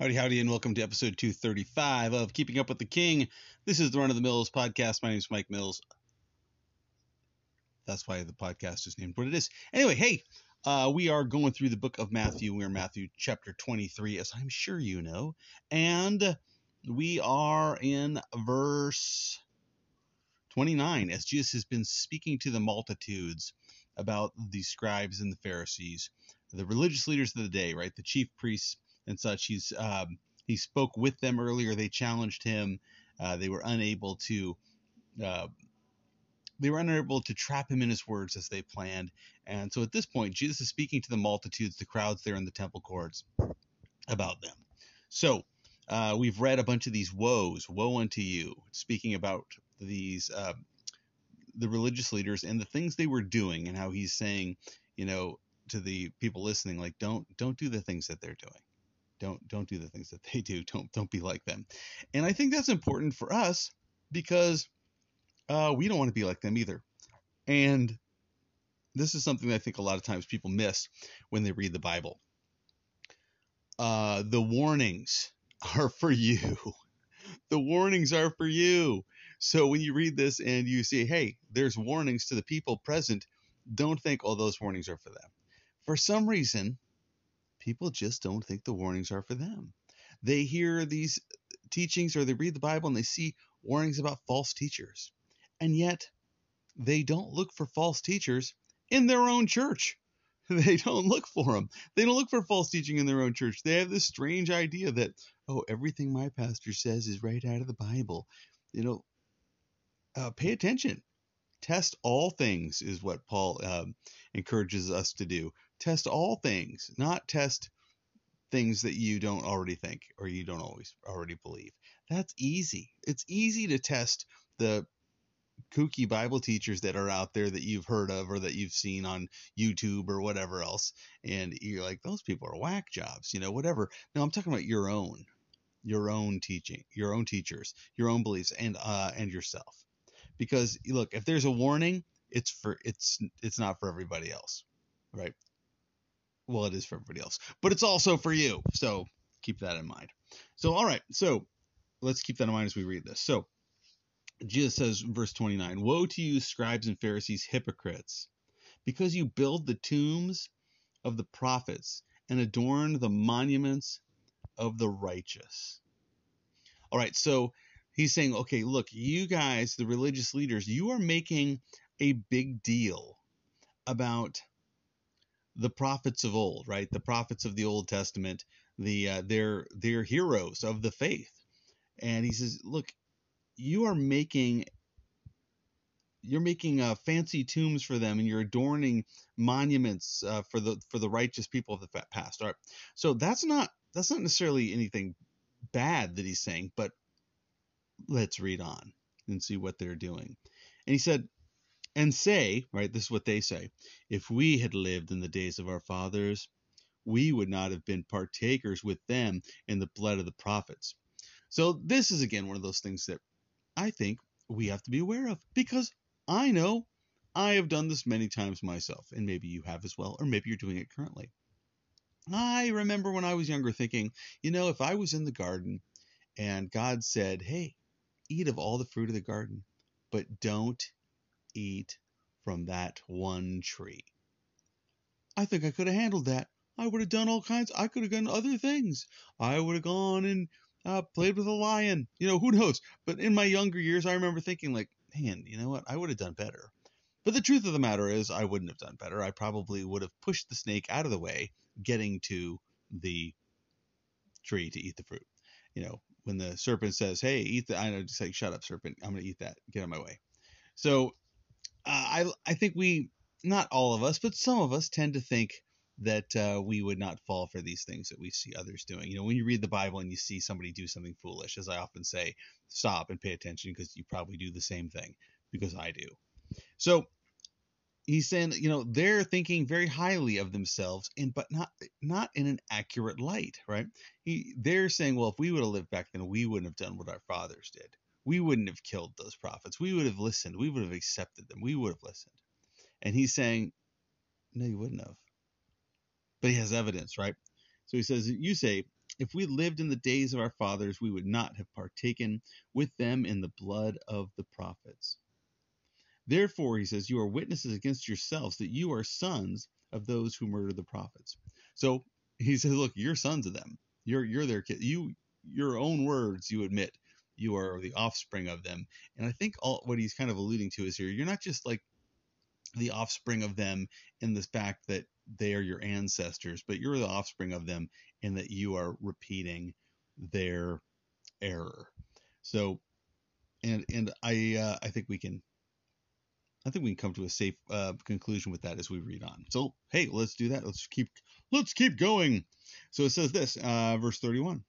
Howdy, howdy, and welcome to episode 235 of Keeping Up with the King. This is the Run of the Mills podcast. My name is Mike Mills. That's why the podcast is named what it is. Anyway, hey, uh, we are going through the book of Matthew. We're Matthew chapter 23, as I'm sure you know. And we are in verse 29, as Jesus has been speaking to the multitudes about the scribes and the Pharisees, the religious leaders of the day, right? The chief priests and such. He's um, he spoke with them earlier. They challenged him. Uh, they were unable to uh, they were unable to trap him in his words as they planned. And so at this point, Jesus is speaking to the multitudes, the crowds there in the temple courts, about them. So uh, we've read a bunch of these woes, woe unto you, speaking about these uh, the religious leaders and the things they were doing, and how he's saying, you know, to the people listening, like don't don't do the things that they're doing don't don't do the things that they do. Don't don't be like them. And I think that's important for us because uh, we don't want to be like them either. And this is something that I think a lot of times people miss when they read the Bible. Uh, the warnings are for you. The warnings are for you. So when you read this and you see, hey, there's warnings to the people present, don't think, oh, those warnings are for them. For some reason, people just don't think the warnings are for them. They hear these teachings or they read the Bible and they see warnings about false teachers. And yet, they don't look for false teachers in their own church. They don't look for them. They don't look for false teaching in their own church. They have this strange idea that, oh, everything my pastor says is right out of the Bible. You know, uh, pay attention. Test all things is what Paul um, encourages us to do test all things, not test things that you don't already think or you don't always already believe. That's easy. It's easy to test the kooky Bible teachers that are out there that you've heard of or that you've seen on YouTube or whatever else. And you're like, those people are whack jobs, you know, whatever. No, I'm talking about your own, your own teaching, your own teachers, your own beliefs and, uh, and yourself. Because look, if there's a warning, it's for, it's, it's not for everybody else, right? well, it is for everybody else, but it's also for you. So keep that in mind. So, all right. So let's keep that in mind as we read this. So Jesus says, verse 29 Woe to you, scribes and Pharisees, hypocrites, because you build the tombs of the prophets and adorn the monuments of the righteous. All right. So he's saying, okay, look, you guys, the religious leaders, you are making a big deal about the prophets of old, right? The prophets of the Old Testament, the uh, they're they're heroes of the faith. And he says, look, you are making you're making uh, fancy tombs for them, and you're adorning monuments uh, for the for the righteous people of the past. All right, so that's not that's not necessarily anything bad that he's saying, but let's read on and see what they're doing. And he said, and say, right, this is what they say, if we had lived in the days of our fathers, we would not have been partakers with them in the blood of the prophets. So this is again one of those things that I think we have to be aware of because I know I have done this many times myself, and maybe you have as well, or maybe you're doing it currently. I remember when I was younger thinking, you know, if I was in the garden and God said, hey, eat of all the fruit of the garden, but don't eat from that one tree. I think I could have handled that. I would have done all kinds. I could have done other things. I would have gone and uh, played with a lion. You know, who knows? But in my younger years, I remember thinking, like, man, you know what? I would have done better. But the truth of the matter is, I wouldn't have done better. I probably would have pushed the snake out of the way, getting to the tree to eat the fruit. You know, when the serpent says, "Hey, eat the," I know, just like, "Shut up, serpent! I'm going to eat that. Get out of my way." So uh, I I think we not all of us, but some of us tend to think that uh, we would not fall for these things that we see others doing. You know, when you read the Bible and you see somebody do something foolish, as I often say, stop and pay attention because you probably do the same thing because I do. So he's saying, you know, they're thinking very highly of themselves, and but not not in an accurate light, right? He, they're saying, well, if we would have lived back then, we wouldn't have done what our fathers did we wouldn't have killed those prophets. We would have listened. We would have accepted them. We would have listened. And he's saying, no, you wouldn't have. But he has evidence, right? So he says, You say, if we lived in the days of our fathers, we would not have partaken with them in the blood of the prophets. Therefore, he says, you are witnesses against yourselves that you are sons of those who murdered the prophets. So he says, look, you're sons of them. You're you're their kid. You your own words, you admit you are the offspring of them. And I think all what he's kind of alluding to is here, you're not just like the offspring of them in the fact that they are your ancestors, but you're the offspring of them in that you are repeating their error. So, and and I uh, I think we can I think we can come to a safe uh, conclusion with that as we read on. So hey, let's do that. Let's keep let's keep going. So it says this, uh, verse 31.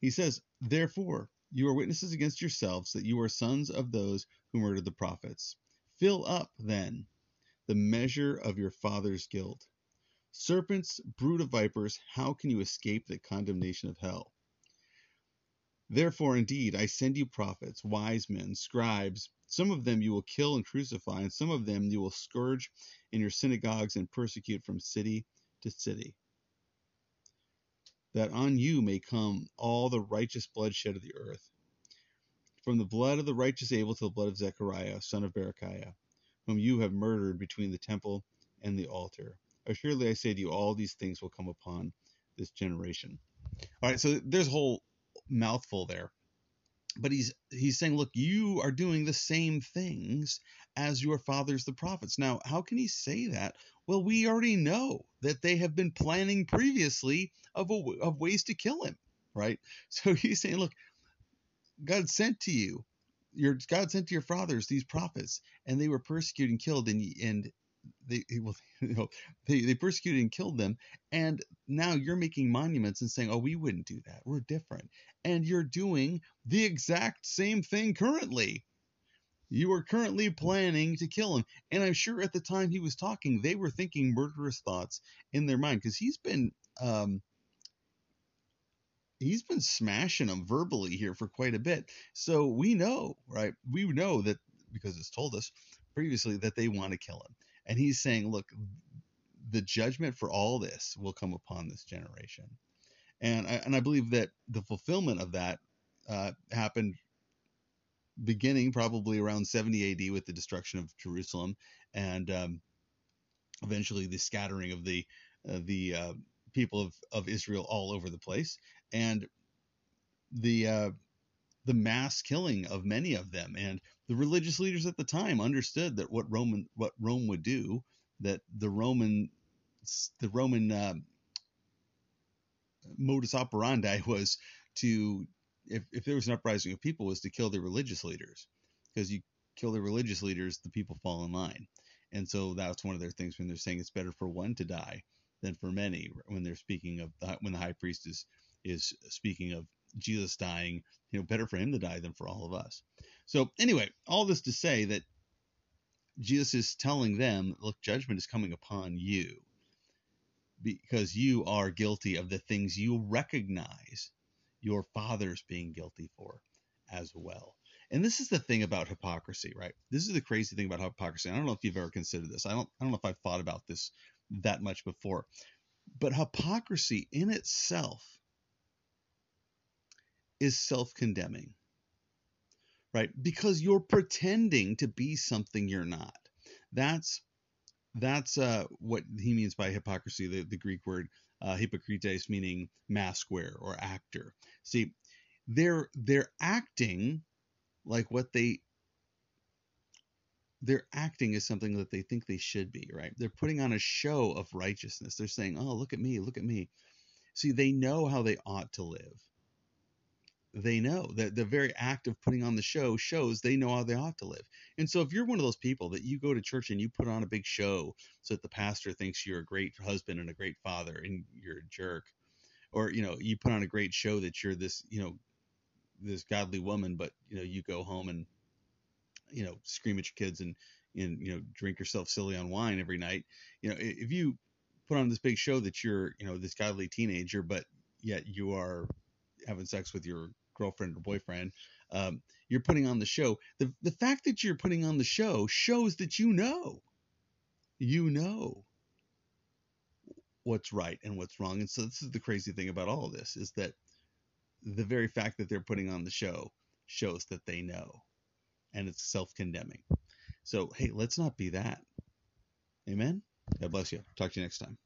He says, Therefore, you are witnesses against yourselves that you are sons of those who murdered the prophets. Fill up, then, the measure of your father's guilt. Serpents, brood of vipers, how can you escape the condemnation of hell? Therefore, indeed, I send you prophets, wise men, scribes. Some of them you will kill and crucify, and some of them you will scourge in your synagogues and persecute from city to city that on you may come all the righteous bloodshed of the earth, from the blood of the righteous Abel to the blood of Zechariah, son of Berechiah, whom you have murdered between the temple and the altar. Assuredly, I say to you, all these things will come upon this generation. All right, so there's a whole mouthful there. But he's he's saying look you are doing the same things as your fathers the prophets. Now how can he say that? Well we already know that they have been planning previously of, a, of ways to kill him right? So he's saying look god sent to you your god sent to your fathers these prophets and they were persecuted and killed and and they well, you know, they, they persecuted and killed them and now you're making monuments and saying oh we wouldn't do that. We're different. And you're doing the exact same thing currently. You are currently planning to kill him. And i'm sure at the time he was talking they were thinking murderous thoughts in their mind because he's been um he's been smashing them verbally here for quite a bit. So we know right? We know that because it's told us previously that they want to kill him and he's saying, look, the judgment for all this will come upon this generation. And I, and I believe that the fulfillment of that uh, happened beginning probably around 70 AD with the destruction of Jerusalem and um, eventually the scattering of the uh, the uh, people of, of Israel all over the place and the uh, the mass killing of many of them and the religious leaders at the time understood that what Roman what Rome would do, that the Roman the Roman uh, modus operandi was to if, if there was an uprising of people was to kill the religious leaders. Because you kill the religious leaders the people fall in line. And so that's one of their things when they're saying it's better for one to die than for many when they're speaking of the, when the high priest is is speaking of Jesus dying you know better for him to die than for all of us so, anyway, all this to say that Jesus is telling them, look, judgment is coming upon you because you are guilty of the things you recognize your fathers being guilty for as well. And this is the thing about hypocrisy, right? This is the crazy thing about hypocrisy. I don't know if you've ever considered this. I don't I don't know if I've thought about this that much before. But hypocrisy in itself is self-condemning right? Because you're pretending to be something you're not. That's that's uh, what he means by hypocrisy, the, the Greek word uh, hypokrites, meaning mask wearer or actor. See, they're they're acting like what they they're acting as something that they think they should be, right? They're putting on a show of righteousness. They're saying, "Oh, look at me, look at me." See, they know how they ought to live they know that the very act of putting on the show shows they know how they ought to live. And so if you're one of those people that you go to church and you put on a big show so that the pastor thinks you're a great husband and a great father and you're a jerk, or you know, you put on a great show that you're this, you know, this godly woman, but you know, you go home and you know, scream at your kids and and you know, drink yourself silly on wine every night. You know, if you put on this big show that you're, you know, this godly teenager, but yet you are having sex with your girlfriend or boyfriend, um, you're putting on the show. The the fact that you're putting on the show shows that you know, you know what's right and what's wrong. And so this is the crazy thing about all of this is that the very fact that they're putting on the show shows that they know and it's self-condemning. So, hey, let's not be that. Amen. God bless you. Talk to you next time.